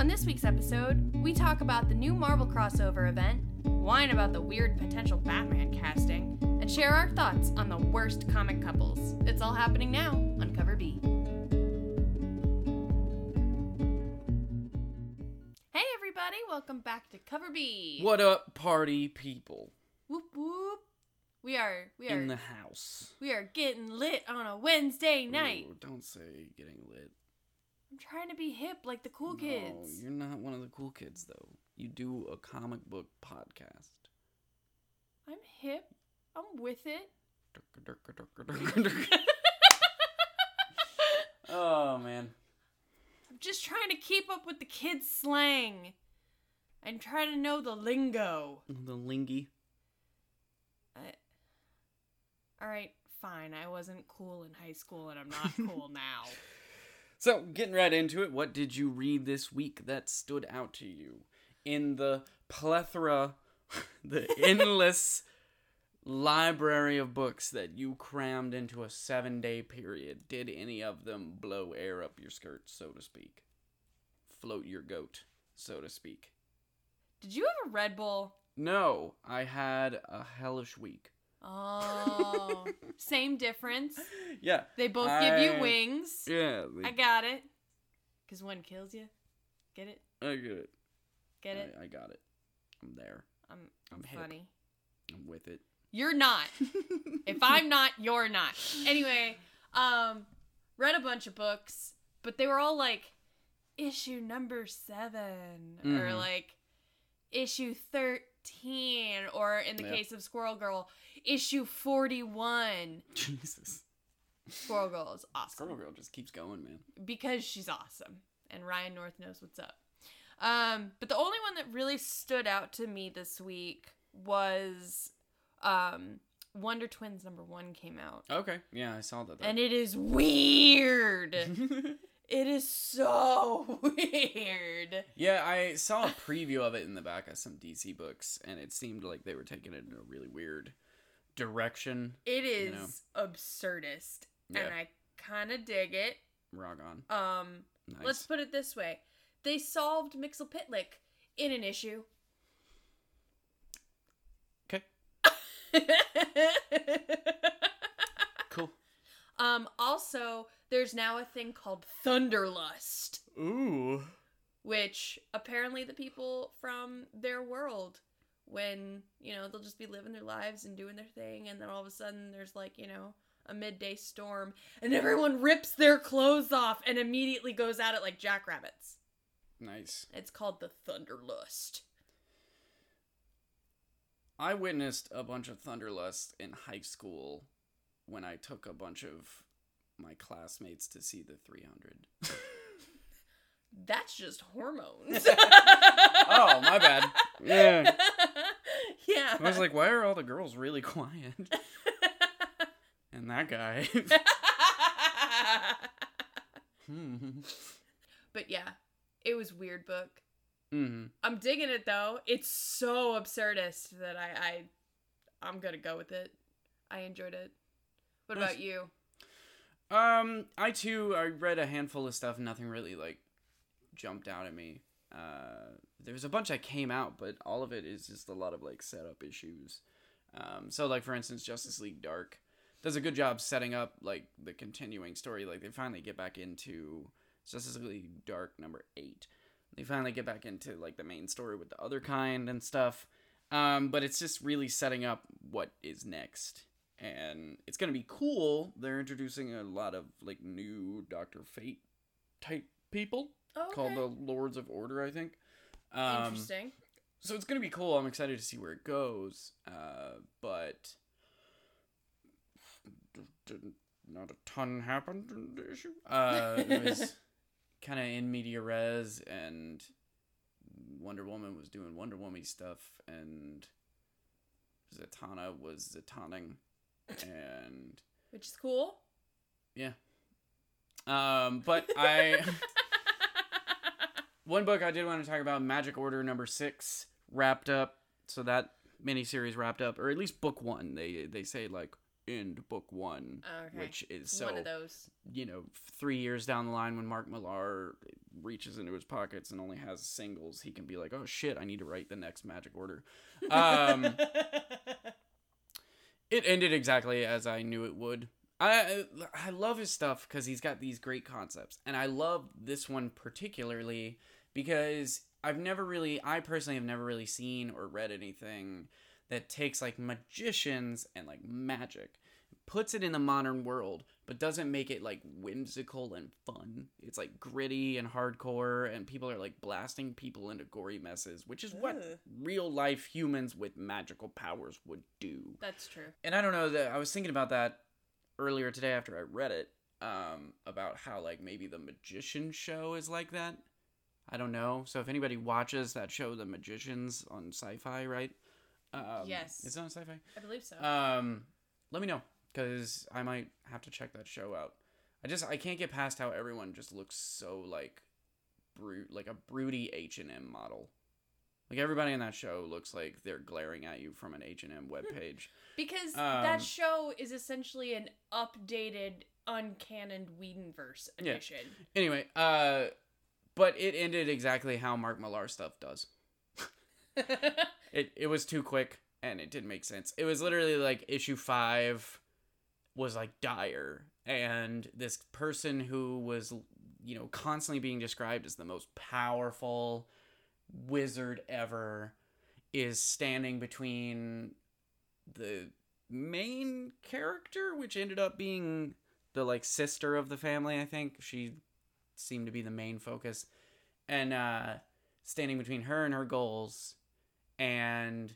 On this week's episode, we talk about the new Marvel crossover event, whine about the weird potential Batman casting, and share our thoughts on the worst comic couples. It's all happening now on Cover B. Hey everybody, welcome back to Cover B. What up, party people Whoop whoop. We are we are in the house? we are getting lit on a Wednesday night. Ooh, don't say getting lit. I'm trying to be hip like the cool No, kids. you're not one of the cool kids, though. You do a comic book podcast. I'm hip. I'm with it. oh man. I'm just trying to keep up with the kids' slang. I'm trying to know the lingo. The lingy. I... All right, fine. I wasn't cool in high school, and I'm not cool now. So, getting right into it, what did you read this week that stood out to you? In the plethora, the endless library of books that you crammed into a seven day period, did any of them blow air up your skirt, so to speak? Float your goat, so to speak. Did you have a Red Bull? No, I had a hellish week. Oh, same difference. Yeah. They both give you wings. Yeah. I got it. Cause one kills you. Get it? I get it. Get it? I, I got it. I'm there. I'm, I'm I'm hip. funny. I'm with it. You're not. if I'm not, you're not. Anyway, um, read a bunch of books, but they were all like issue number 7 or Mhm. like issue 13 or in the case of Squirrel Girl, issue 41. Jesus. Squirrel Girl is awesome Squirrel Girl just keeps going, man. because she's awesome and Ryan North knows what's up. Um, but the only one that really stood out to me this week was um, Wonder Twins number 1 came out. Okay. Yeah, I saw that. And it is weird. it is so weird. yeah, I saw a preview of it in the back of some DC books, and it seemed like they were taking it in a really weird direction. It is know. absurdist. Yeah. And I kind of dig it. Rock on. Um, Nice. let's put it this way. They solved Mxyzptlk in an issue. Okay. Cool. um also there's now a thing called Thunderlust, Ooh. which apparently the people from their world when you know they'll just be living their lives and doing their thing and then all of a sudden there's like you know a midday storm and everyone rips their clothes off and immediately goes at it like jackrabbits Nice. it's called the thunderlust I witnessed a bunch of Thunderlust in high school when I took a bunch of my classmates to see the 300. that's just hormones oh, my bad. Yeah. yeah I was like, why are all the girls really quiet? And that guy. hmm. but yeah it was weird book hmm i'm digging it though it's so absurdist that i i i'm gonna go with it i enjoyed it what Nice. about you Um, I too, I read a handful of stuff. Nothing really like jumped out at me. Uh, there was a bunch that came out, but all of it is just a lot of like setup issues. Um, so like for instance, Justice League Dark does a good job setting up like the continuing story. Like they finally get back into Justice League Dark number eight. They finally get back into like the main story with the other kind and stuff. Um, but it's just really setting up what is next and it's gonna be cool. They're introducing a lot of like new Doctor Fate type people oh, called the Lords of Order, I think. Um, interesting so it's gonna be cool. I'm excited to see where it goes. Uh, but not a ton happened in the issue. Uh, it was kind of in media res, and Wonder Woman was doing Wonder Woman stuff, and Zatanna was Zatanning, and which is cool yeah. Um, but I one book I did want to talk about, Magic Order number six, wrapped up. So that miniseries wrapped up, or at least book one. They they say like end book one, Okay. which is so One of those. you know three years down the line when Mark Millar reaches into his pockets and only has singles, he can be like, "Oh shit, I need to write the next Magic Order." Um, it ended exactly as I knew it would. I I love his stuff because he's got these great concepts, and I love this one particularly because I've never really, I personally have never really seen or read anything that takes like magicians and like magic, puts it in the modern world, but doesn't make it like whimsical and fun. It's like gritty and hardcore, and people are like blasting people into gory messes, which is what real life humans with magical powers would do. That's true. And I don't know that I was thinking about that earlier today after I read it, um, about how like maybe the magician show is like that. I don't know. So if anybody watches that show, The Magicians on Syfy, right? Um, Yes. it's on Syfy. I believe so. Um, let me know because I might have to check that show out. I just I can't get past how everyone just looks so like brute like a broody H and M model. Like everybody in that show looks like they're glaring at you from an H and M webpage. because um, that show is essentially an updated, uncanon Whedonverse Yeah. edition. anyway, uh, but it ended exactly how Mark Millar stuff does. It it was too quick and it didn't make sense. It was literally like issue five was like dire, and this person who was you know constantly being described as the most powerful wizard ever is standing between the main character, which ended up being the like sister of the family. I think she seemed to be the main focus, and uh, standing between her and her goals and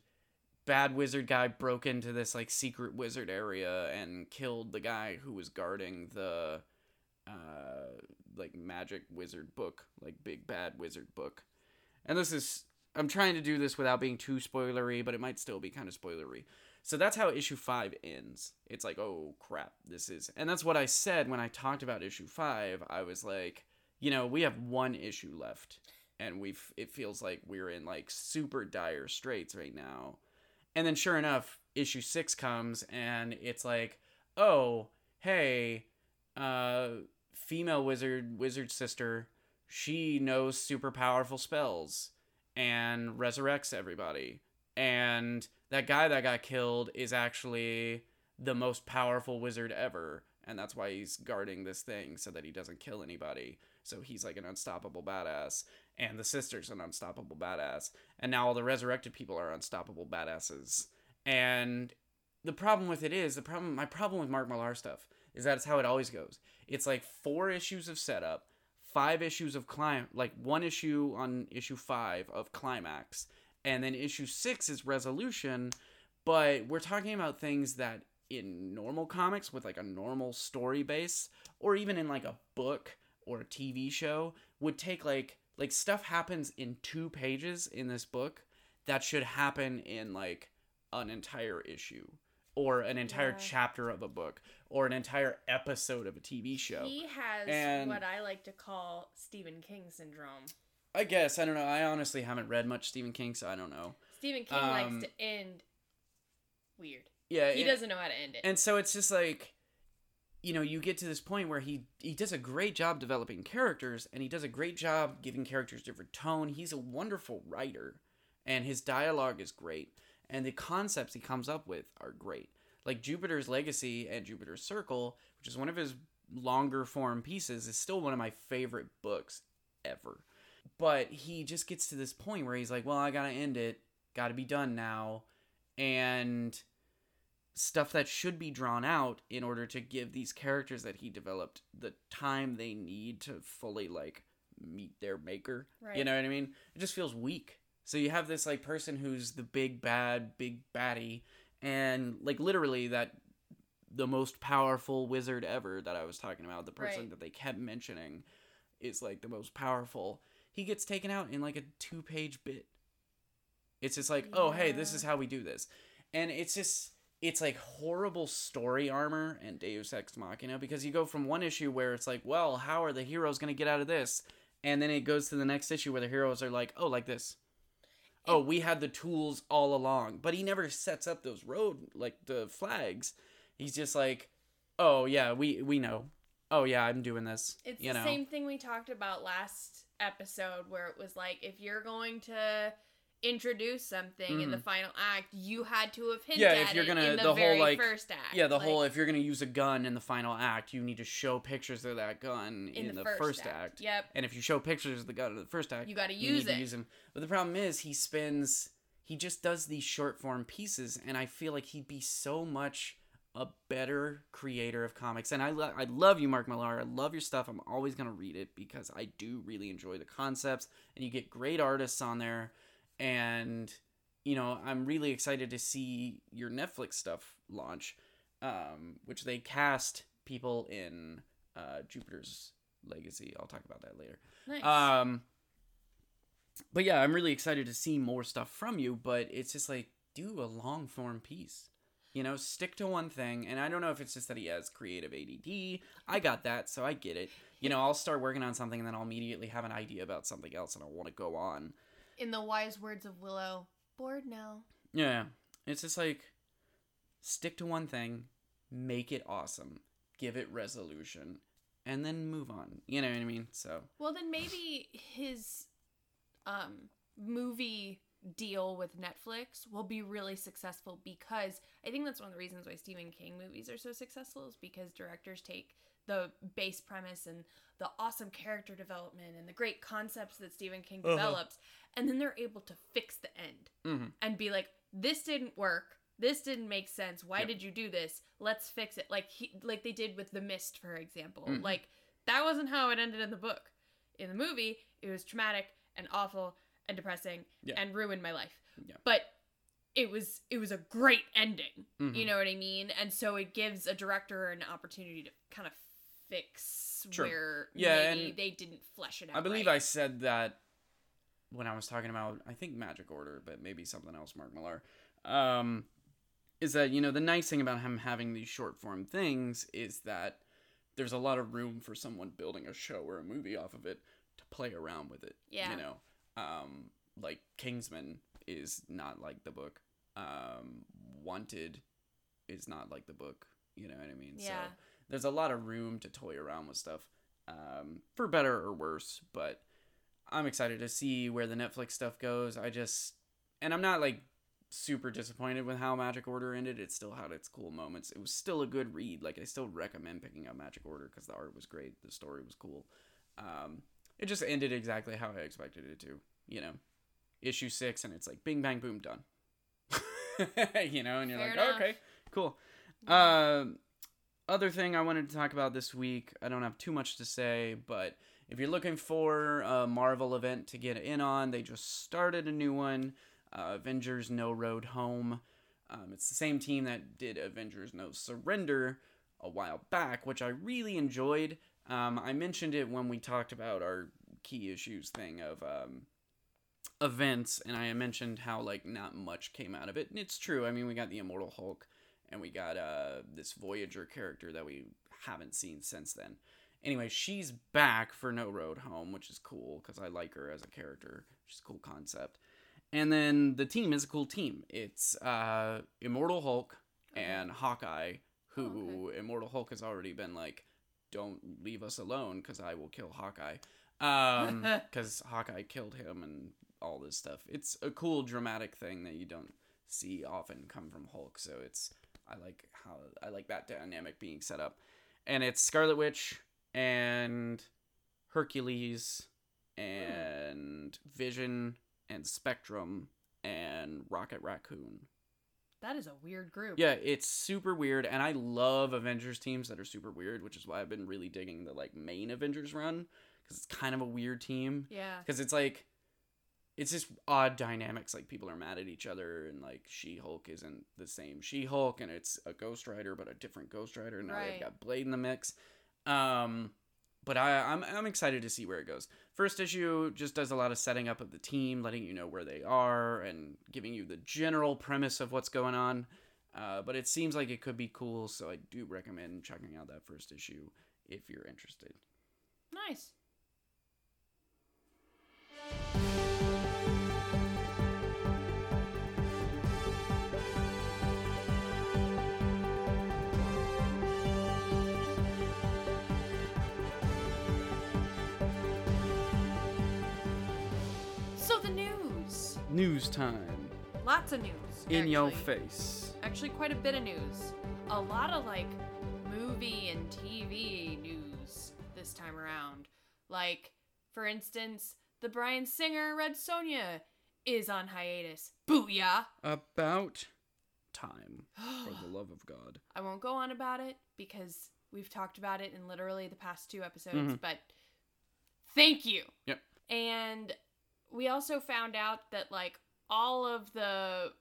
bad wizard guy broke into this like secret wizard area and killed the guy who was guarding the uh like magic wizard book like big bad wizard book. And this is i'm trying to do this without being too spoilery but it might still be kind of spoilery. So that's how issue 5 ends. It's like oh crap this is and that's what i said when i talked about issue 5 i was like you know we have one issue left and we've it feels like we're in like super dire straits right now. And then sure enough issue 6 comes and it's like oh hey uh female wizard wizard sister she knows super powerful spells and resurrects everybody. And that guy that got killed is actually the most powerful wizard ever and that's why he's guarding this thing so that he doesn't kill anybody so he's like an unstoppable badass and the sister's an unstoppable badass and now all the resurrected people are unstoppable badasses. And the problem with it is the problem my problem with mark millar stuff is that it's how it always goes. It's like four issues of setup five issues of clim like one issue on issue five of climax and then issue six is resolution but we're talking about things that in normal comics with like a normal story base or even in like a book or a tv show would take like like stuff happens in two pages in this book that should happen in like an entire issue or an entire Yeah. chapter of a book or an entire episode of a tv show He has And- what I like to call Stephen King syndrome. i guess i don't know i honestly haven't read much stephen king so i don't know Stephen King likes Um, to end weird. yeah He it- doesn't know how to end it. and so it's just like you know you get to this point where he he does a great job developing characters and he does a great job giving characters different tone. He's a wonderful writer and his dialogue is great and the concepts he comes up with are great. Like jupiter's legacy and jupiter's circle which is one of his longer form pieces is still one of my favorite books ever. But he just gets to this point where he's like well i gotta end it. Gotta be done now. And stuff that should be drawn out in order to give these characters that he developed the time they need to fully like meet their maker. Right. You know what I mean? It just feels weak. So you have this like person who's the big bad, big baddie, and like literally that the most powerful wizard ever that I was talking about, the person Right. that they kept mentioning is like the most powerful. He gets taken out in like a two page bit. It's just like, oh hey, this is how we do this. And it's just it's like horrible story armor and Deus Ex Machina because you go from one issue where it's like, well, how are the heroes going to get out of this? And then it goes to the next issue where the heroes are like, oh, like this. Oh, we had the tools all along. But he never sets up those road like the flags. He's just like, oh yeah, we we know. oh yeah, I'm doing this. It's you the know. same thing we talked about last episode where it was like if you're going to introduce something in the final act, you had to have hinted Mm-hmm. Yeah, if at you're it gonna- in the, the whole, very like- first act. Yeah, the Like, whole if you're gonna use a gun in the final act, you need to show pictures of that gun in, the, first, act. Yep. And if you show pictures of the gun in the first act, You gotta you use need it. to use. But the problem is, he spends, he just does these short form pieces, and I feel like he'd be so much a better creator of comics. And I, lo- I love you, Mark Millar. I love your stuff. I'm always gonna read it because I do really enjoy the concepts, and you get great artists on there, and you know, I'm really excited to see your Netflix stuff launch, um, which they cast people in uh, Jupiter's Legacy. I'll talk about that later. Nice. Um, but yeah, I'm really excited to see more stuff from you. But it's just like do a long form piece. You know, stick to one thing. And I don't know if it's just that he has creative ADD. I got that, so I get it. You know, I'll start working on something and then I'll immediately have an idea about something else and I want to go on. In the wise words of Willow, bored now. Yeah. It's just like stick to one thing, make it awesome, give it resolution, and then move on. You know what I mean? So Well, then maybe his um movie deal with Netflix will be really successful because I think that's one of the reasons why Stephen King movies are so successful is because directors take the base premise and the awesome character development and the great concepts that Stephen King Uh-huh. develops and then they're able to fix the end mhm. and be like this didn't work this didn't make sense why Yep. did you do this let's fix it like he like they did with the mist for example Mhm. like that wasn't how it ended in the book in the movie it was traumatic and awful and depressing Yeah. and ruined my life Yeah. but it was it was a great ending Mhm. you know what i mean and so it gives a director an opportunity to kind of fix Sure. where Yeah, maybe and they didn't flesh it out I believe right. I said that when I was talking about I think Magic Order, but maybe something else, Mark Millar. Um, is that you know the nice thing about him having these short form things is that there's a lot of room for someone building a show or a movie off of it to play around with it. Yeah. You know, um, like Kingsman is not like the book. Um, Wanted is not like the book. You know what I mean? Yeah. So there's a lot of room to toy around with stuff, um, for better or worse. But I'm excited to see where the Netflix stuff goes. I just, and I'm not like super disappointed with how Magic Order ended. It still had its cool moments. It was still a good read. Like I still recommend picking up Magic Order because the art was great, the story was cool. Um, it just ended exactly how I expected it to. You know, issue six, and it's like bing bang boom done. you know, and you're Fair like, enough. okay, cool. Um, other thing I wanted to talk about this week, I don't have too much to say, but if you're looking for a Marvel event to get in on, they just started a new one, uh, Avengers No Road Home. Um, it's the same team that did Avengers No Surrender a while back, which I really enjoyed. Um, I mentioned it when we talked about our key issues thing of um, events, and I mentioned how like not much came out of it. And it's true. I mean, we got the Immortal Hulk, and we got uh, this Voyager character that we haven't seen since then. Anyway, she's back for No Road Home, which is cool because I like her as a character. She's a cool concept. And then the team is a cool team. It's uh, Immortal Hulk and Hawkeye, who Oh, Immortal Hulk has already been like, don't leave us alone because I will kill Hawkeye. Um, because Hawkeye killed him and all this stuff. It's a cool dramatic thing that you don't see often come from Hulk. So it's I like how I like that dynamic being set up, and it's Scarlet Witch and Hercules and Vision and Spectrum and Rocket Raccoon. that is a weird group. Yeah, it's super weird, and I love Avengers teams that are super weird, which is why I've been really digging the like main Avengers run because it's kind of a weird team. Yeah. Because it's like it's just odd dynamics like people are mad at each other and like she-hulk isn't the same she-hulk and it's a ghost rider but a different ghost rider. Now Right. they've got blade in the mix. Um but I, I'm, I'm excited to see where it goes. First issue just does a lot of setting up of the team letting you know where they are and giving you the general premise of what's going on. Uh, but it seems like it could be cool so i do recommend checking out that first issue if you're interested. Nice News time. Lots of news. In your face. Actually, quite a bit of news. A lot of like movie and TV news this time around. Like, for instance, the Bryan Singer Red Sonja is on hiatus. Booyah! About time. For the love of God. I won't go on about it because we've talked about it in literally the past two episodes, Mhm. but thank you. Yep. And we also found out that like all of the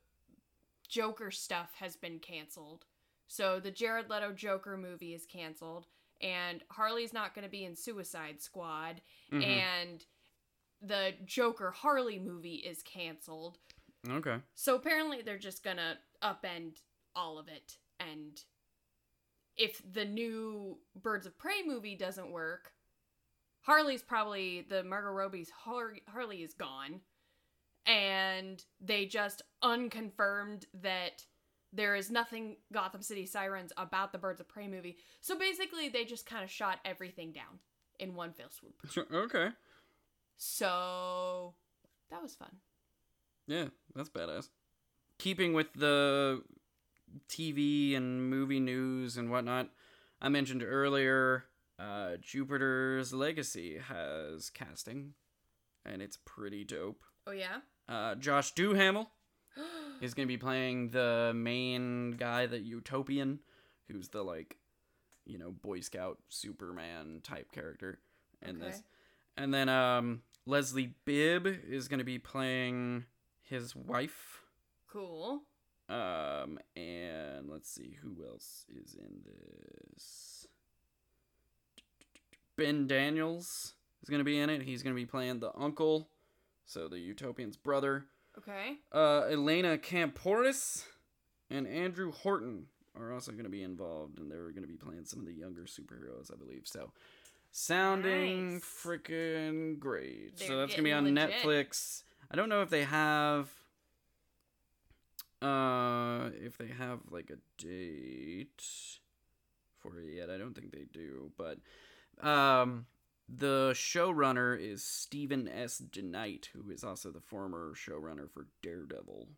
Joker stuff has been canceled. So the Jared Leto Joker movie is canceled and Harley's not going to be in Suicide Squad Mhm. and the Joker Harley movie is canceled. Okay. So apparently they're just gonna upend all of it. And if the new Birds of Prey movie doesn't work, Harley's probably the Margot Robbie's Har- Harley is gone. And they just unconfirmed that there is nothing Gotham City Sirens about the Birds of Prey movie. So basically they just kind of shot everything down in one fell swoop. Okay. So that was fun. Yeah, that's badass. Keeping with the TV and movie news and whatnot, I mentioned earlier, uh, Jupiter's Legacy has casting, and it's pretty dope. Oh yeah? Uh, Josh Duhamel is going to be playing the main guy, the Utopian, who's the, like, you know, Boy Scout Superman type character in this. And then um, Leslie Bibb is going to be playing his wife. Cool. Um, and let's see who else is in this. Ben Daniels is going to be in it. He's going to be playing the uncle, so the Utopian's brother. Okay. Uh, Elena Kampouris and Andrew Horton are also going to be involved, and they're going to be playing some of the younger superheroes, I believe. So, sounding Nice. freaking great. so They're that's going to be on legit. Netflix. I don't know if they have. Uh, if they have like a date for it yet, I don't think they do. But, um, the showrunner is Steven S. DeKnight, who is also the former showrunner for Daredevil.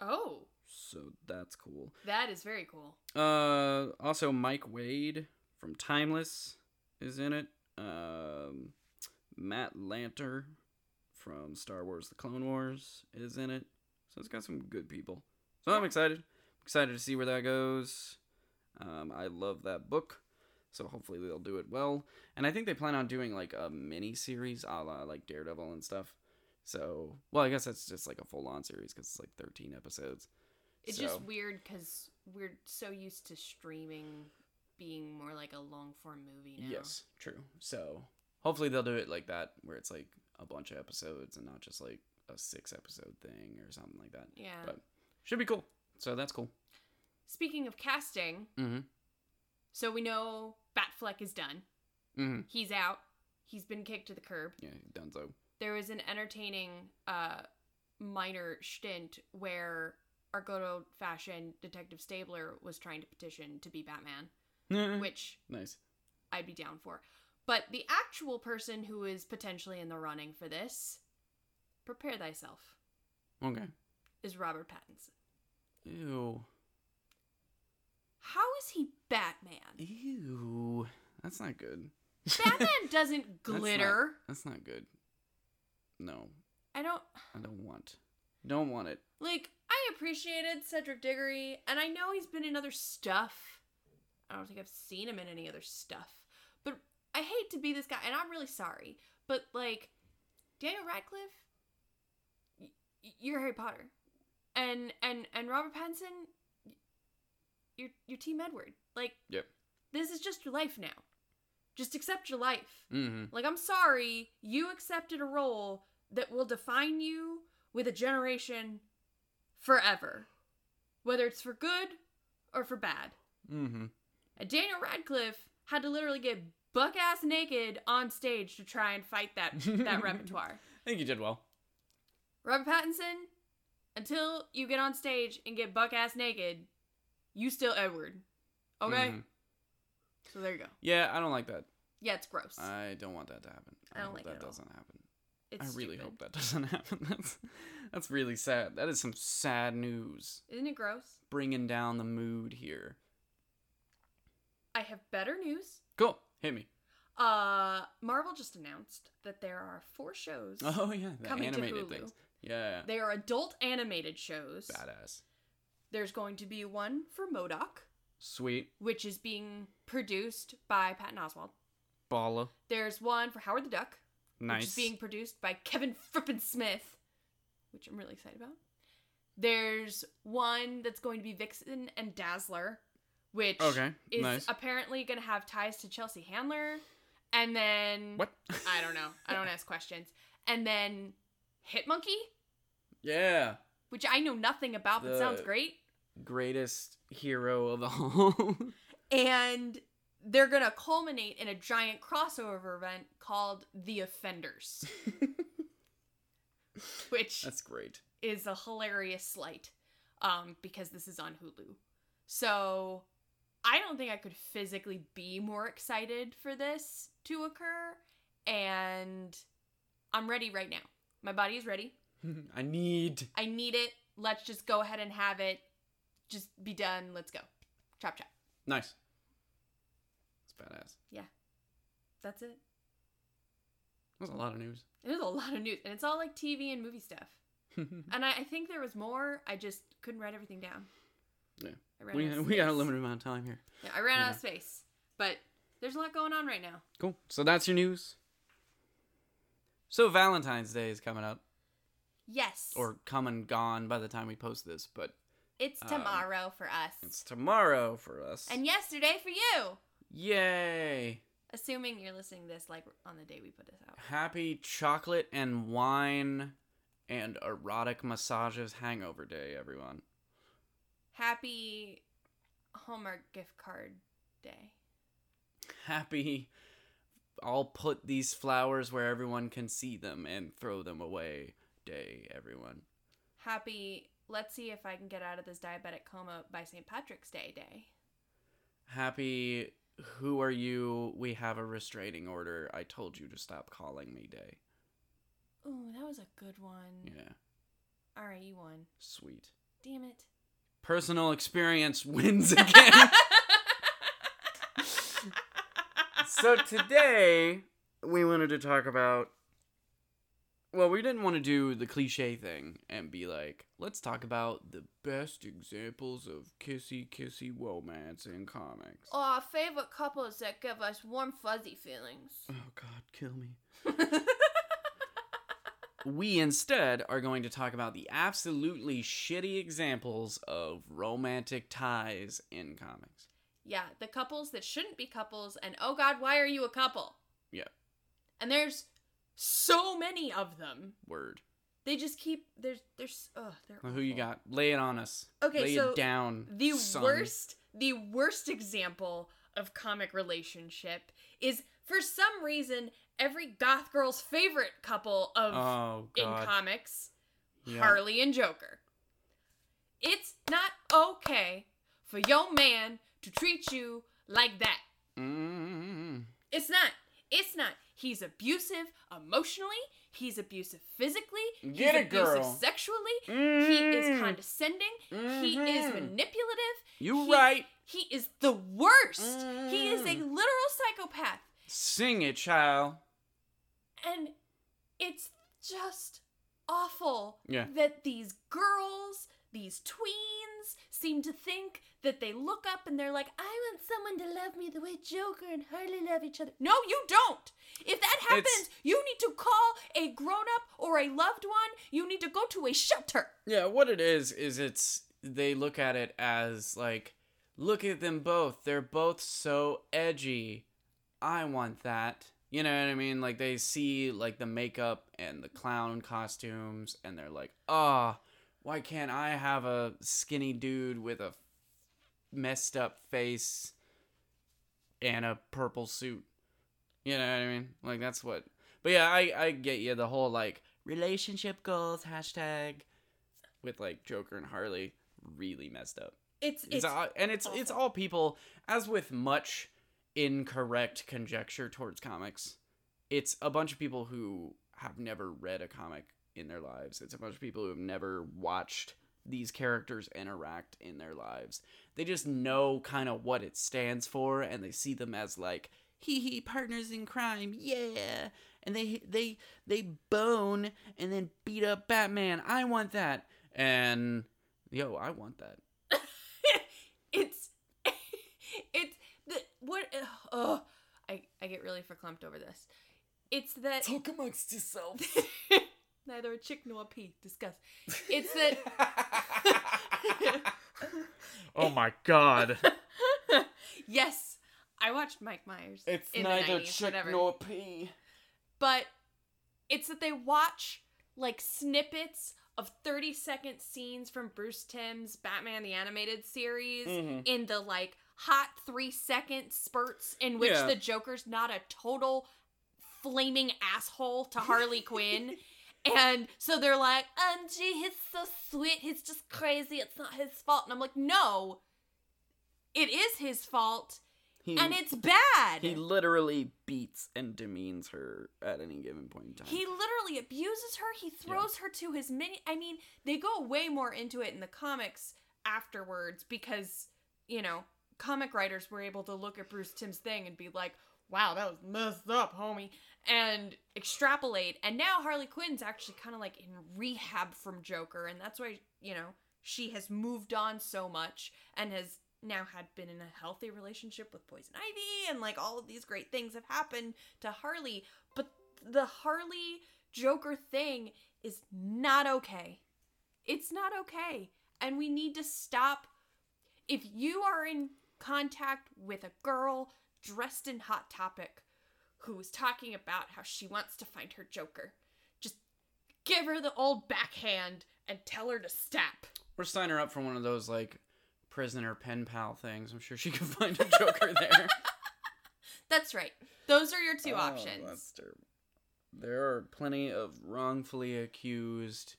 Oh, So that's cool. that is very cool. Uh, also Mike Wade from Timeless is in it. Um, Matt Lanter from Star Wars: The Clone Wars is in it. So it's got some good people. So I'm excited. Excited to see where that goes. Um, I love that book. So hopefully they'll do it well. And I think they plan on doing like a mini series a la like Daredevil and stuff. So, well, I guess that's just like a full on series because it's like 13 episodes. It's So- just weird because we're so used to streaming being more like a long form movie now. Yes, true. So hopefully they'll do it like that, where it's like a bunch of episodes and not just like a six episode thing or something like that. Yeah. But should be cool. So that's cool. Speaking of casting, Mm-hmm. so we know Batfleck is done. Mm-hmm. He's out. He's been kicked to the curb. Yeah, done so. There was an entertaining uh, minor stint where our good old fashioned Detective Stabler was trying to petition to be Batman, which nice. I'd be down for. But the actual person who is potentially in the running for this, prepare thyself, Okay. is Robert Pattinson. Ew. How is he Batman? Ew. That's not good. Batman doesn't That's not- glitter. That's not good. No, I don't I don't want. Don't want it. like. I appreciated Cedric Diggory, and I know he's been in other stuff. I don't think I've seen him in any other stuff, but I hate to be this guy, and I'm really sorry. But like, Daniel Radcliffe, y- you're Harry Potter, and and and Robert Pattinson, you're you're Team Edward. Like, Yep. this is just your life now. Just accept your life. Mm-hmm. Like, I'm sorry, you accepted a role that will define you with a generation forever. Whether it's for good or for bad. Mm-hmm. And Daniel Radcliffe had to literally get buck ass naked on stage to try and fight that that repertoire. I think you did well. Robert Pattinson, until you get on stage and get buck ass naked, you still Edward. Okay? Mhm. So there you go. Yeah, I don't like that. Yeah, it's gross. I don't want that to happen. I don't hope like that it at all. doesn't happen. It's I really stupid. hope that doesn't happen. That's that's really sad. That is some sad news. Isn't it gross? Bringing down the mood here. I have better news. Cool. Hit me. Uh, Marvel just announced that there are four shows. Oh yeah, the Coming to animated things. Yeah. They are adult animated shows. Badass. There's going to be one for MODOK, Sweet. which is being produced by Patton Oswalt. Bala. There's one for Howard the Duck, Nice. which is being produced by Kevin Frippen Smith, which I'm really excited about. There's one that's going to be Vixen and Dazzler, which Okay, is nice. apparently going to have ties to Chelsea Handler. And then What? I don't know. I don't ask questions. And then Hit Monkey, yeah. Which I know nothing about, but The- sounds great. Greatest hero of all. And they're gonna culminate in a giant crossover event called The Offenders, which That's great. is a hilarious slight, um, because this is on Hulu. So I don't think I could physically be more excited for this to occur, and I'm ready right now. My body is ready. I need. I need it. Let's just go ahead and have it. Just be done. Let's go. Chop chop. Nice. It's badass. Yeah. That's it. That's a lot of news. It was a lot of news, and it's all like TV and movie stuff. And I, I think there was more. I just couldn't write everything down. Yeah. I ran we out of we got a limited amount of time here. Yeah, I ran out of space, but there's a lot going on right now. Cool. So that's your news. So Valentine's Day is coming up, Yes, or come and gone by the time we post this, but it's um, tomorrow for us, it's tomorrow for us. and yesterday for you. Yay! Assuming you're listening to this like on the day we put this out. Happy chocolate and wine and erotic massages hangover day, everyone. Happy Hallmark gift card day. Happy I'll put these flowers where everyone can see them and throw them away day, everyone. Happy let's see if I can get out of this diabetic coma by St. Patrick's Day day. Happy who are you? We have a restraining order. I told you to stop calling me day. Ooh, that was a good one. Yeah, All right, you won. sweet. Damn it. Personal experience wins again. so today we wanted to talk about well we didn't want to do the cliche thing and be like let's talk about the best examples of kissy kissy romance in comics Oh, our favorite couples that give us warm, fuzzy feelings. oh god kill me we instead are going to talk about the absolutely shitty examples of romantic ties in comics yeah, the couples that shouldn't be couples, and oh god, why are you a couple? Yeah. And there's so many of them. word They just keep there's there's ugh, they're Well, who you got lay it on us Okay, lay so it down The son. worst the worst example of comic relationship is for some reason every goth girl's favorite couple of oh in comics Yeah. Harley and Joker. It's not okay for your man to treat you like that. Mm. It's not. It's not. He's abusive emotionally. He's abusive physically. Get he's it, abusive girl. sexually. He is Mm. condescending. He is Mhm. manipulative. you he- right He is the worst. He is a Mm. literal psychopath. sing it child And it's just awful Yeah. that these girls, these tweens, seem to think that they look up and they're like, I want someone to love me the way Joker and Harley love each other. No, you don't. If that happens, It's- you need to call a grown up or a loved one. You need to go to a shelter. yeah what it is is it's they look at it as like look at them both they're both so edgy i want that you know what i mean like they see like the makeup and the clown costumes and they're like ah why can't i have a skinny dude with a messed up face and a purple suit you know what i mean like that's what but yeah i i get you the whole like relationship goals hashtag with like Joker and Harley really messed up. It's It's, it's all, and it's it's all people as with much incorrect conjecture towards comics. It's a bunch of people who have never read a comic in their lives. It's a bunch of people who have never watched these characters interact in their lives. They just know kind of what it stands for and they see them as like hee hee partners in crime. Yeah. And they they they bone and then beat up Batman. I want that. And yo, I want that. it's it's the what oh I I get really verklempt over this. It's that Talk amongst yourselves. neither a chick nor a pea. Discuss. It's that oh my god. yes, I watched Mike Myers. It's neither 90s, chick whatever. nor pea. but it's that they watch like snippets of 30 second scenes from Bruce Timm's Batman the Animated Series Mhm. in the like hot three second spurts in which Yeah. the Joker's not a total flaming asshole to Harley Quinn. And so they're like, um, gee, he's so sweet. He's just crazy. It's not his fault. And I'm like, no, it is his fault. He, And it's bad. he literally beats and demeans her at any given point in time. He literally abuses her. He throws her to his mini. I mean, they go way more into it in the comics afterwards because, you know, comic writers were able to look at Bruce Timm's thing and be like, wow, that was messed up, homie, and extrapolate. And now Harley Quinn's actually kind of like in rehab from Joker. And that's why, you know, she has moved on so much and has now had been in a healthy relationship with Poison Ivy and like all of these great things have happened to Harley, but the Harley Joker thing is not okay. It's not okay. And we need to stop if you are in contact with a girl dressed in Hot Topic who was talking about how she wants to find her Joker, just give her the old backhand and tell her to stop. Or sign her up for one of those like prisoner pen pal things. I'm sure she can find a Joker there. That's right. Those are your two Oh, options. There are plenty of wrongfully accused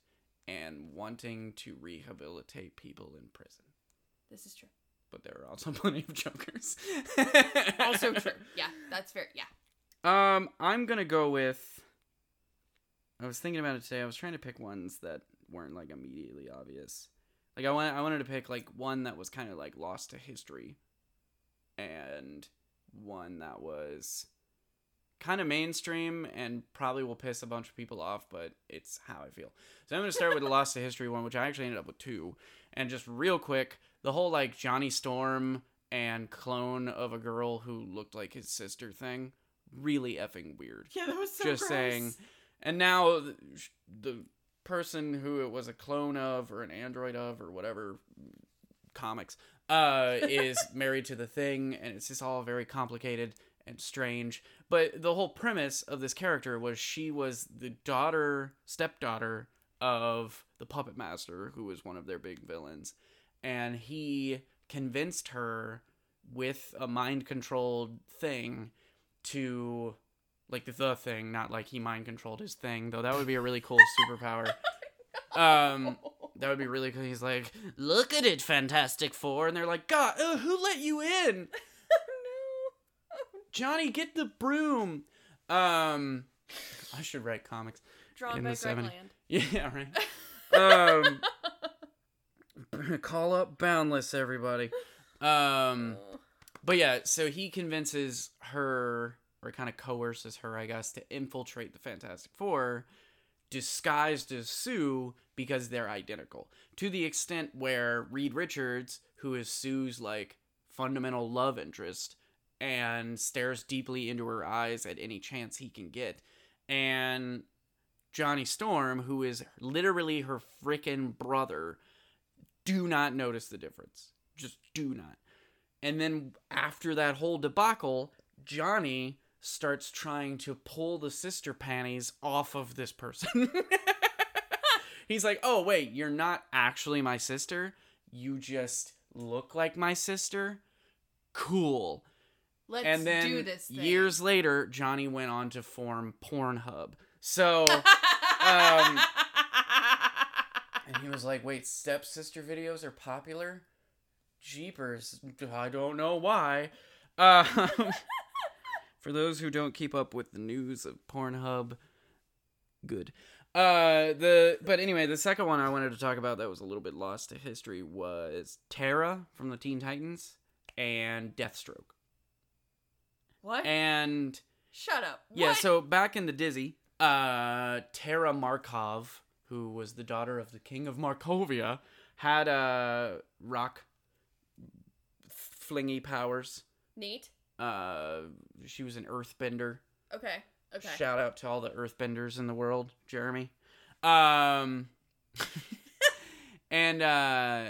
and wanting to rehabilitate people in prison. This is true. But there are also plenty of Jokers. Also true. Yeah, that's fair. Yeah. Um, I'm gonna go with. I was thinking about it today. I was trying to pick ones that weren't like immediately obvious. Like I want, I wanted to pick like one that was kind of like lost to history, and one that was kind of mainstream and probably will piss a bunch of people off, but it's how I feel. So I'm gonna start with the lost to history one, which I actually ended up with two, and just real quick, the whole like Johnny Storm and clone of a girl who looked like his sister thing really effing weird. Yeah, that was so just saying. And now the, the person who it was a clone of or an android of or whatever comics uh is married to the thing and it's just all very complicated and strange. But the whole premise of this character was she was the daughter stepdaughter of the puppet master who was one of their big villains and he convinced her with a mind controlled thing to like the thing, not like he mind controlled his thing, though that would be a really cool superpower. Um that would be really cool. He's like, "Look at it, Fantastic Four. and they're like, "God, uh, who let you in? Johnny, get the broom." Um I should write comics. Drawn in by the Greg 70s. Land. Yeah, right. Um call up Boundless everybody. Um but yeah, so he convinces her, or kind of coerces her, I guess, to infiltrate the Fantastic Four, disguised as Sue because they're identical. To the extent where Reed Richards, who is Sue's like fundamental love interest, and stares deeply into her eyes at any chance he can get, and Johnny Storm, who is literally her frickin' brother, do not notice the difference. Just do not. And then after that whole debacle, Johnny starts trying to pull the sister panties off of this person. He's like, "Oh wait, you're not actually my sister. You just look like my sister. Cool." Let's and then do this thing. years later, Johnny went on to form Pornhub. So, um, and he was like, "Wait, stepsister videos are popular? Jeepers, I don't know why." Um, for those who don't keep up with the news of Pornhub, good. Uh, the but anyway, the second one I wanted to talk about that was a little bit lost to history was Terra from the Teen Titans and Deathstroke. What? And Shut up. yeah, What? so back in the Dizzy, uh, Terra Markov, who was the daughter of the king of Markovia, had uh, rock flingy powers. neat. Uh, she was an earthbender. Okay. Okay. Shout out to all the earthbenders in the world, Jeremy. Um and uh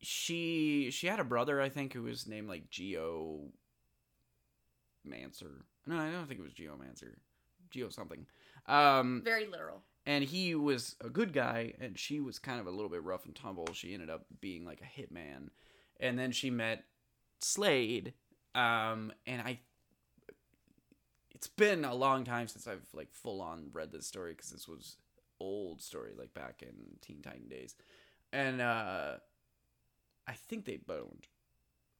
she she had a brother, I think, who was named like Geo Mancer. No, I don't think it was Geomancer. Geo something. Um Very literal. And he was a good guy and she was kind of a little bit rough and tumble. She ended up being like a hitman. And then she met Slade um and I it's been a long time since I've like full on read this story because this was old story like back in Teen Titan days, and uh, I think they boned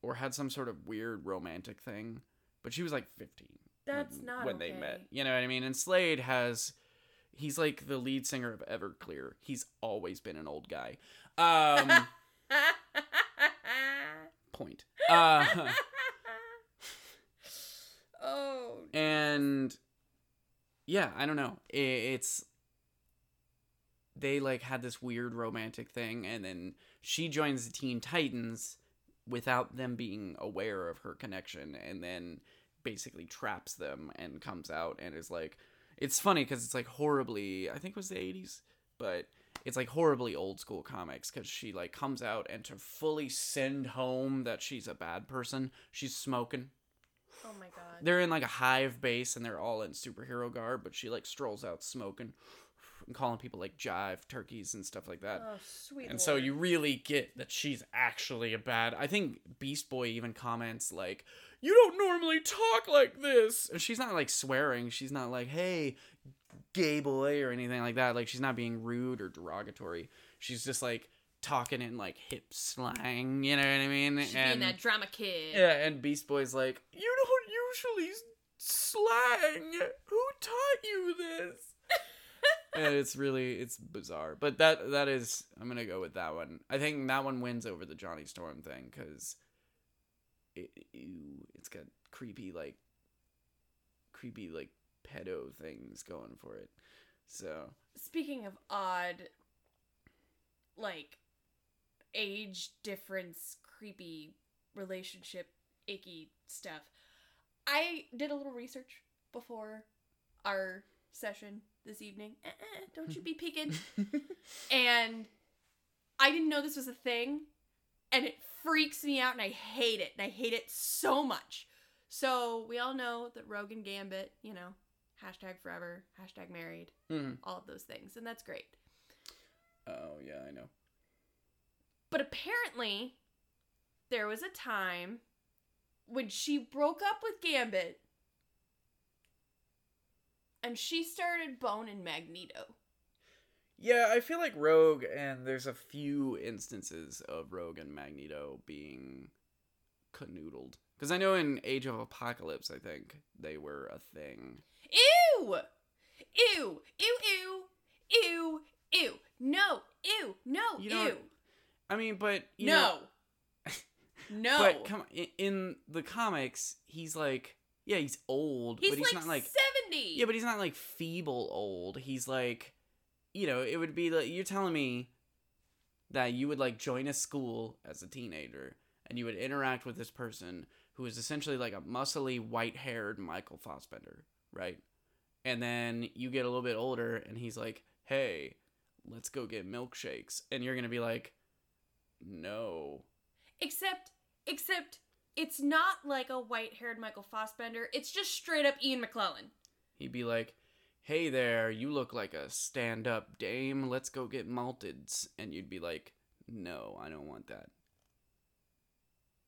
or had some sort of weird romantic thing. But she was like fifteen. That's when, not when they met. You know what I mean? And Slade has. He's like the lead singer of Everclear. He's always been an old guy. Um, point. Uh, oh. and yeah i don't know I- it's they like had this weird romantic thing and then she joins the teen titans without them being aware of her connection and then basically traps them and comes out and is like it's funny because it's like horribly i think it was the 80s but it's like horribly old school comics because she like comes out and to fully send home that she's a bad person she's smoking Oh my god. they're in like a hive base and they're all in superhero garb, but she like strolls out smoking and calling people like jive turkeys and stuff like that. oh sweet. and so you really get that she's actually a bad. I think Beast Boy even comments like, "You don't normally talk like this." And she's not like swearing. She's not like, "Hey, gay boy" or anything like that. Like she's not being rude or derogatory. She's just like talking in like hip slang. You know what I mean? She's being that drama kid. Yeah, and Beast Boy's like, You don't usually slang. Who taught you this? and it's really it's bizarre. But that that is I'm gonna go with that one. I think that one wins over the Johnny Storm thing because it, ew, it's got creepy like creepy like pedo things going for it. So Speaking of odd, like age difference, creepy relationship, icky stuff, I did a little research before our session this evening. Eh, eh, don't you be peeking. and I didn't know this was a thing, and it freaks me out, and I hate it, and I hate it so much. So we all know that Rogue and Gambit, you know, hashtag forever, hashtag married, Mhm. all of those things, and that's great. Oh yeah, I know. But apparently, there was a time when she broke up with Gambit and she started boning Magneto. Yeah, I feel like Rogue, and there's a few instances of Rogue and Magneto being canoodled. Because I know in Age of Apocalypse, I think they were a thing. Ew! Ew! Ew! Ew! Ew! Ew! No! Ew! No! You know, ew! I mean, but you no! know, no! but come in, in the comics, he's like, yeah, he's old, he's, but he's like, not like seventy. Yeah, but he's not like feeble old. He's like, you know, it would be like you're telling me that you would like join a school as a teenager and you would interact with this person who is essentially like a muscly, white-haired Michael Fassbender, right? And then you get a little bit older and he's like, "Hey, let's go get milkshakes." And you're going to be like, "No." Except, except, it's not like a white-haired Michael Fassbender. It's just straight up Ian McKellen. He'd be like, "Hey there, you look like a stand-up dame. Let's go get malteds." And you'd be like, "No, I don't want that."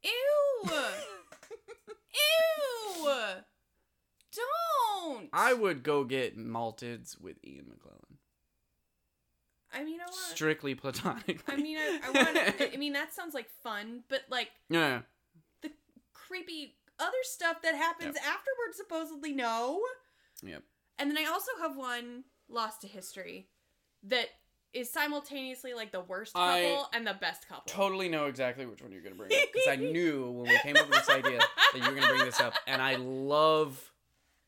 Ew! Ew! Don't. I would go get malteds with Ian McKellen. I mean, I want. Strictly platonic. I mean, I, I want. I mean, that sounds like fun, but like yeah. the creepy other stuff that happens afterwards, supposedly no. Yep. And then I also have one lost to history that is simultaneously like the worst I couple and the best couple. Totally know exactly which one you're gonna bring up because I knew when we came up with this idea that you were gonna bring this up, and I love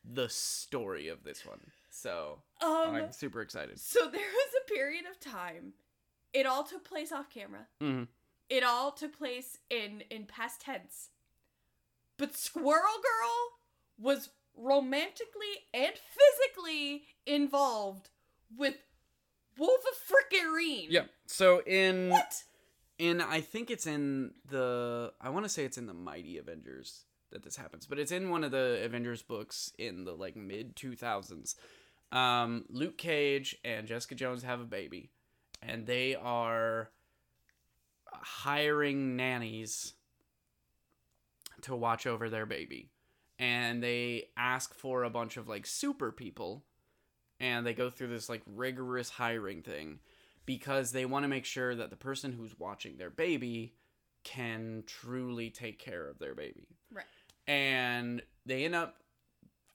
the story of this one. So Um, I'm super excited. so there was a period of time. It all took place off camera. Mhm. It all took place in in past tense. But Squirrel Girl was romantically and physically involved with Wolverine. Yeah. So in What? in I think it's in the I want to say it's in the Mighty Avengers that this happens, but it's in one of the Avengers books in the like mid 2000s. Um, Luke Cage and Jessica Jones have a baby, and they are hiring nannies to watch over their baby. And they ask for a bunch of like super people, and they go through this like rigorous hiring thing because they want to make sure that the person who's watching their baby can truly take care of their baby. Right. And they end up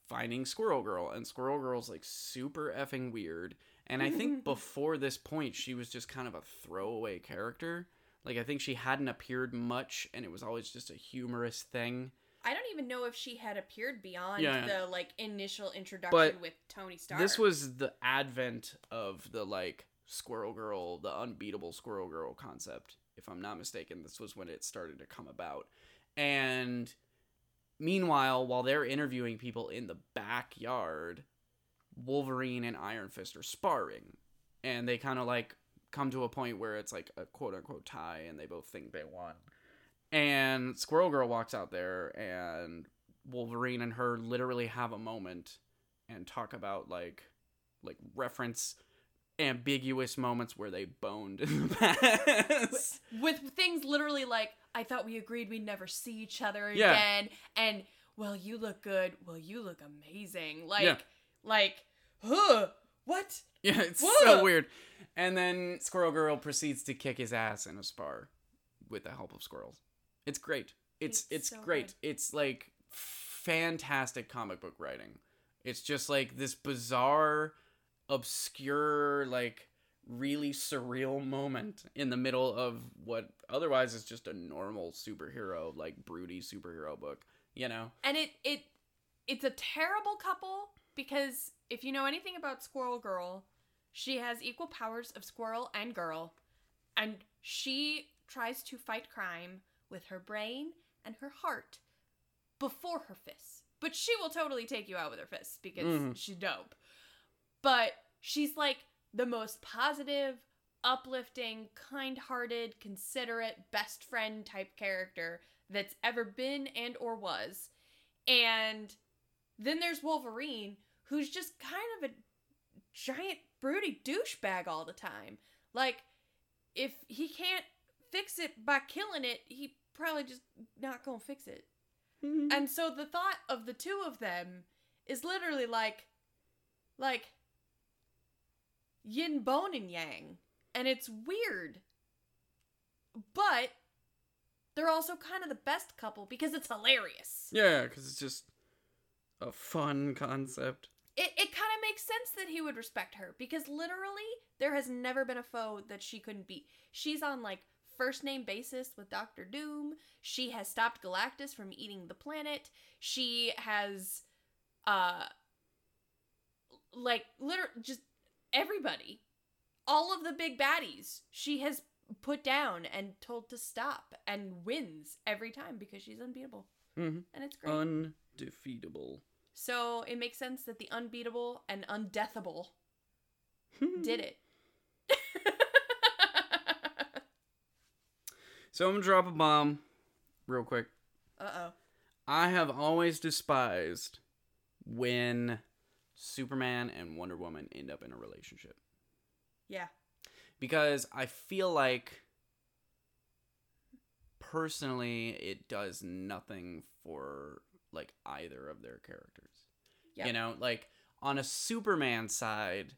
finding Squirrel Girl, and Squirrel Girl's like super effing weird. And I think before this point, she was just kind of a throwaway character. Like, I think she hadn't appeared much, and it was always just a humorous thing. I don't even know if she had appeared beyond Yeah, yeah. the like initial introduction But with Tony Stark. This was the advent of the like Squirrel Girl, the unbeatable Squirrel Girl concept. If I'm not mistaken, this was when it started to come about. And meanwhile, while they're interviewing people in the backyard, Wolverine and Iron Fist are sparring. And they kind of like come to a point where it's like a quote unquote tie and they both think they won. And Squirrel Girl walks out there and Wolverine and her literally have a moment and talk about like like reference ambiguous moments where they boned in the past. with things literally like I thought we agreed we'd never see each other Yeah. again and well you look good well you look amazing like Yeah. like huh what yeah, it's Whoa. so weird. And then Squirrel Girl proceeds to kick his ass in a spar with the help of squirrels. It's great. It's It's it's, so great. good. It's like fantastic comic book writing. It's just like this bizarre, obscure, like really surreal moment in the middle of what otherwise is just a normal superhero, like broody superhero book. You know? and it it it's a terrible couple because if you know anything about Squirrel Girl she has equal powers of squirrel and girl and she tries to fight crime with her brain and her heart before her fists. But she will totally take you out with her fists because Mhm. she's dope. But she's like the most positive, uplifting, kind hearted, considerate, best friend type character that's ever been and or was. And then there's Wolverine, who's just kind of a giant broody douchebag all the time. Like, if he can't fix it by killing it, he probably just not gonna fix it. Mm-hmm. And so the thought of the two of them is literally like like yin bone and yang. And it's weird. But they're also kind of the best couple because it's hilarious. Yeah, because it's just a fun concept. It, it kind of makes sense that he would respect her because literally there has never been a foe that she couldn't beat. She's on like first name basis with Doctor Doom. She has stopped Galactus from eating the planet. She has uh like literally just everybody. All of the big baddies she has put down and told to stop and wins every time because she's unbeatable. Mhm. And it's great. Undefeatable. so it makes sense that the unbeatable and undeathable did it. So I'm gonna drop a bomb real quick. uh oh. I have always despised when Superman and Wonder Woman end up in a relationship Yeah. because I feel like personally it does nothing for like either of their characters. Yeah. You know, like on a Superman side,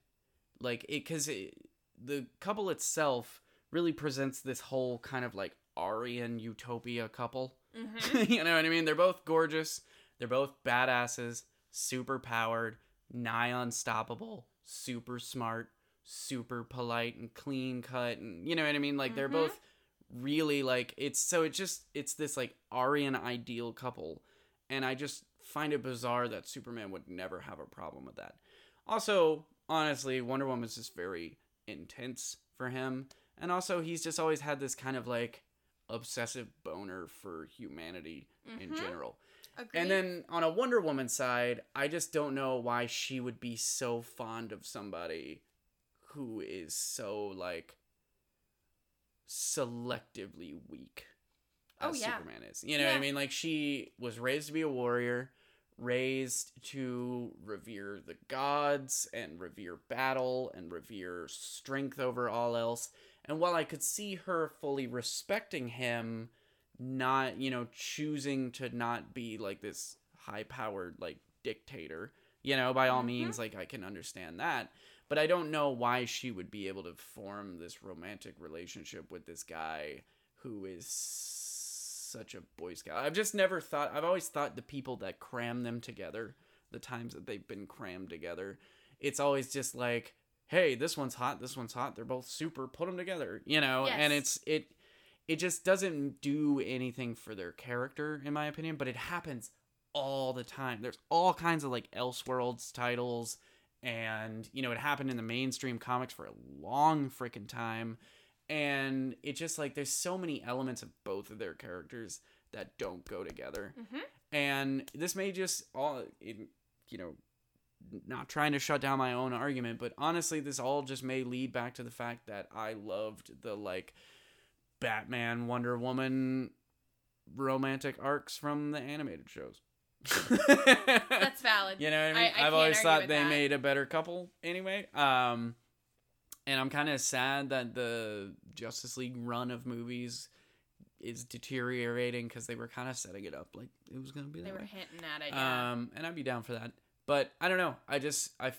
like it cuz the couple itself really presents this whole kind of like Aryan utopia couple. Mm-hmm. you know what I mean? They're both gorgeous. They're both badasses, super powered, nigh unstoppable, super smart, super polite and clean cut and you know what I mean? Like they're Mhm. both really like it's so it just it's this like Aryan ideal couple and I just find it bizarre that Superman would never have a problem with that. Also, honestly, Wonder Woman Woman's just very intense for him and also he's just always had this kind of like obsessive boner for humanity in Mhm. general. Agreed. And then on a Wonder Woman side, I just don't know why she would be so fond of somebody who is so like selectively weak Oh, as yeah. Superman is. You know what I mean? Like she was raised to be a warrior, raised to revere the gods and revere battle and revere strength over all else. And while I could see her fully respecting him, not, you know, choosing to not be like this high powered like dictator, you know, by all Mhm. means, like I can understand that. But I don't know why she would be able to form this romantic relationship with this guy who is such a boy scout. I've just never thought I've always thought the people that cram them together, the times that they've been crammed together, it's always just like, hey, this one's hot, this one's hot, they're both super, put them together, you know? And it's it it just doesn't do anything for their character in my opinion, but it happens all the time. There's all kinds of like Elseworlds titles and you know, it happened in the mainstream comics for a long freaking time and it just like there's so many elements of both of their characters that don't go together Mhm. and this may just all it, you know not trying to shut down my own argument but honestly this all just may lead back to the fact that i loved the like batman wonder woman romantic arcs from the animated shows That's valid. you know what I mean? I have always thought they that. made a better couple anyway. Um, and I'm kind of sad that the Justice League run of movies is deteriorating because they were kind of setting it up like it was gonna be They were way. hinting at it. Yeah. Um, and I'd be down for that. But I don't know. I just I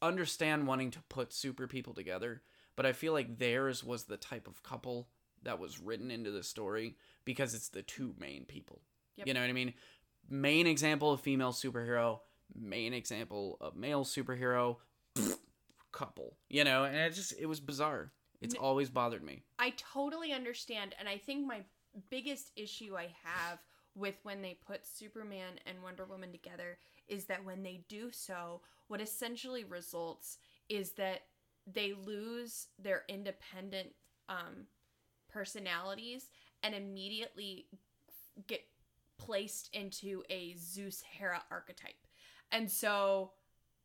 understand wanting to put super people together, but I feel like theirs was the type of couple that was written into the story because it's the two main people. Yep. You know what I mean? Main example of female superhero, main example of male superhero, couple. You know, and it just it was bizarre. It's always bothered me. I totally understand, and I think my biggest issue I have with when they put Superman and Wonder Woman together is that when they do so, what essentially results is that they lose their independent um, personalities and immediately get placed into a Zeus Hera archetype. And so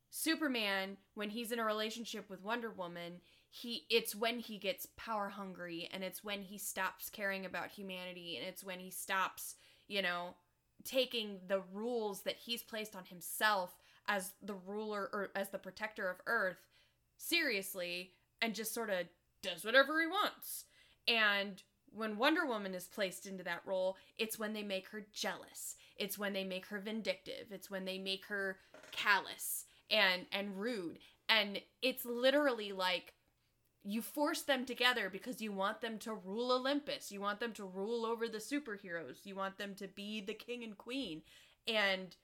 Superman, when he's in a relationship with Wonder Woman, he it's when he gets power hungry and it's when he stops caring about humanity and it's when he stops, you know, taking the rules that he's placed on himself as the ruler or as the protector of Earth seriously and just sort of does whatever he wants. And when Wonder Woman is placed into that role, it's when they make her jealous. It's when they make her vindictive. It's when they make her callous and and rude. And it's literally like you force them together because you want them to rule Olympus. You want them to rule over the superheroes. You want them to be the king and queen. And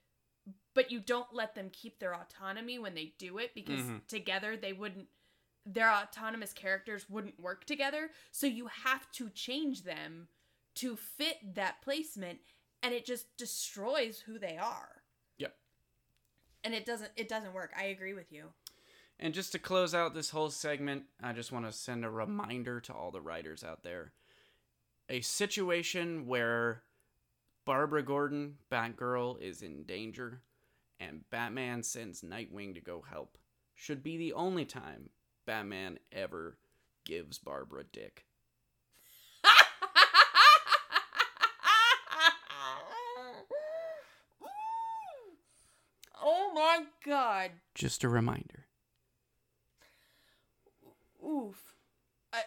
but you don't let them keep their autonomy when they do it because Mhm. together they wouldn't their autonomous characters wouldn't work together. So you have to change them to fit that placement and it just destroys who they are. Yep. And it doesn't it doesn't work. I agree with you. And just to close out this whole segment, I just want to send a reminder to all the writers out there. A situation where Barbara Gordon, Batgirl, is in danger and Batman sends Nightwing to go help should be the only time Batman ever gives Barbara dick. oh my god. Just a reminder. Oof. I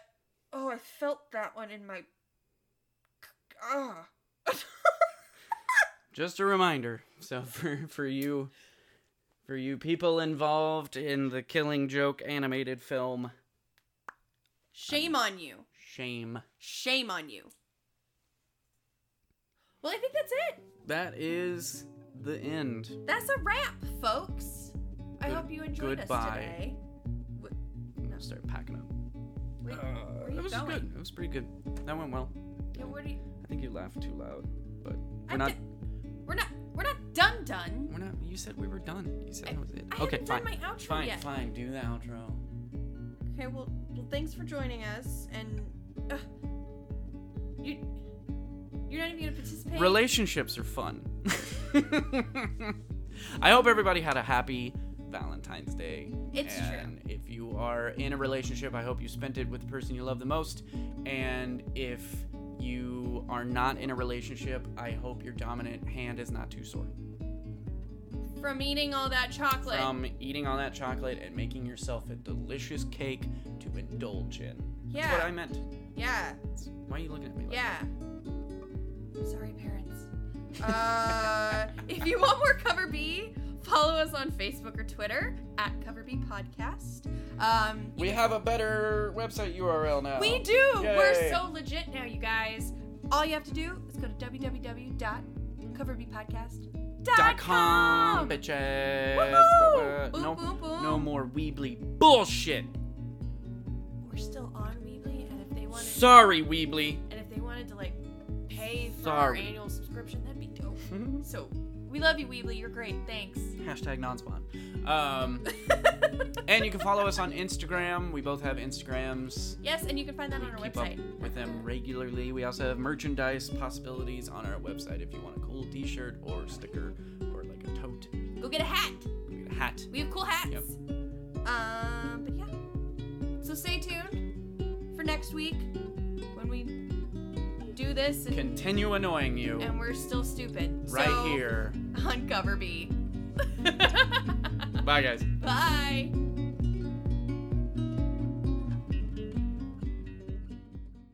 oh, I felt that one in my ah. Just a reminder. So for for you for you people involved in the Killing Joke animated film, Shame on you. shame. Shame on you. Well, I think that's it. That is the end. That's a wrap, folks. I hope you enjoyed us Goodbye. today. I'll start packing up. Wait, Uh, where are you it was going? good. It was pretty good. That went well. Yeah, where do you? I think you laughed too loud, but we're not. di- we're not. We're not done. Done. We're not. You said we were done. You said I- that was it. I okay, haven't fine. done my outro fine, yet. fine. Do the outro. Okay. Well, well, thanks for joining us, and uh, you. You're not even gonna participate. Relationships are fun. I hope everybody had a happy Valentine's Day. It's true. if you are in a relationship, I hope you spent it with the person you love the most. And if you are not in a relationship, I hope your dominant hand is not too sore. From eating all that chocolate. From eating all that chocolate and making yourself a delicious cake to indulge in. Yeah. That's Yeah. what I meant. yeah. Why are you looking at me like that? Yeah. Sorry, parents. Uh, if you want more Cover B, follow us on Facebook or Twitter at Cover B Podcast. Um, We have a better website URL now. we do. We're so legit now, you guys. All you have to do is go to www.coverbpodcast.com. bitches. Woohoo! No, Boom, boom, boom. no more Weebly bullshit. We're still on Weebly, and if they wanted, Sorry, Weebly. and if they wanted to like pay for Sorry. our annual subscription, that'd be dope. So we love you, Weebly. You're great. Thanks. Hashtag non-spawn. Um, and you can follow us on Instagram. We both have Instagrams. yes, and you can find that We on our keep website. up with them regularly. We also have merchandise possibilities on our website if you want a cool T-shirt or sticker or like a tote, Go get a hat. we get a hat. We have cool hats. Yep. Um, but yeah. So stay tuned for next week when we do this and, Continue annoying you and we're still stupid. right So, here. on Cover B. Bye, guys. Bye.